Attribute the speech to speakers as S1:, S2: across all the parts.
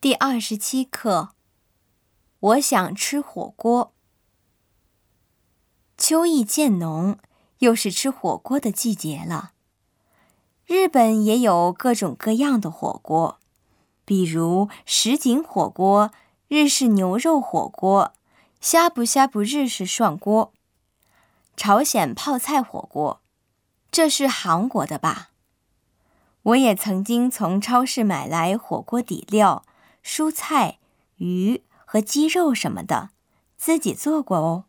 S1: 第二十七课，我想吃火锅。秋意渐浓，又是吃火锅的季节了。日本也有各种各样的火锅，比如什锦火锅、日式牛肉火锅、呷哺呷哺日式涮锅、朝鲜泡菜火锅，这是韩国的吧？我也曾经从超市买来火锅底料。蔬菜、鱼和鸡肉什么的，自己做过哦。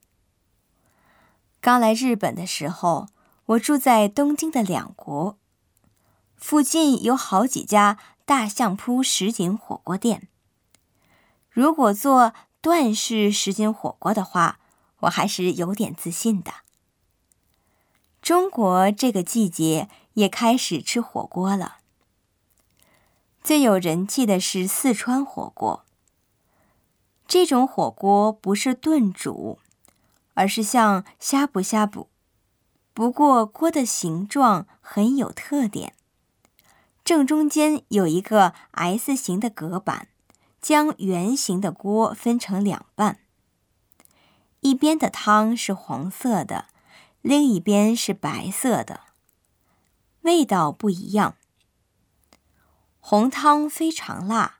S1: 刚来日本的时候，我住在东京的两国，附近有好几家大相扑什锦火锅店。如果做段式什锦火锅的话，我还是有点自信的。中国这个季节也开始吃火锅了。最有人气的是四川火锅。这种火锅不是炖煮，而是像呷哺呷哺，不过锅的形状很有特点，正中间有一个 S 型的隔板，将圆形的锅分成两半。一边的汤是黄色的，另一边是白色的，味道不一样。红汤非常辣，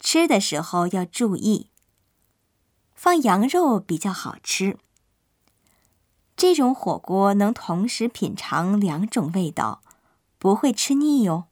S1: 吃的时候要注意，放羊肉比较好吃。这种火锅能同时品尝两种味道，不会吃腻哟。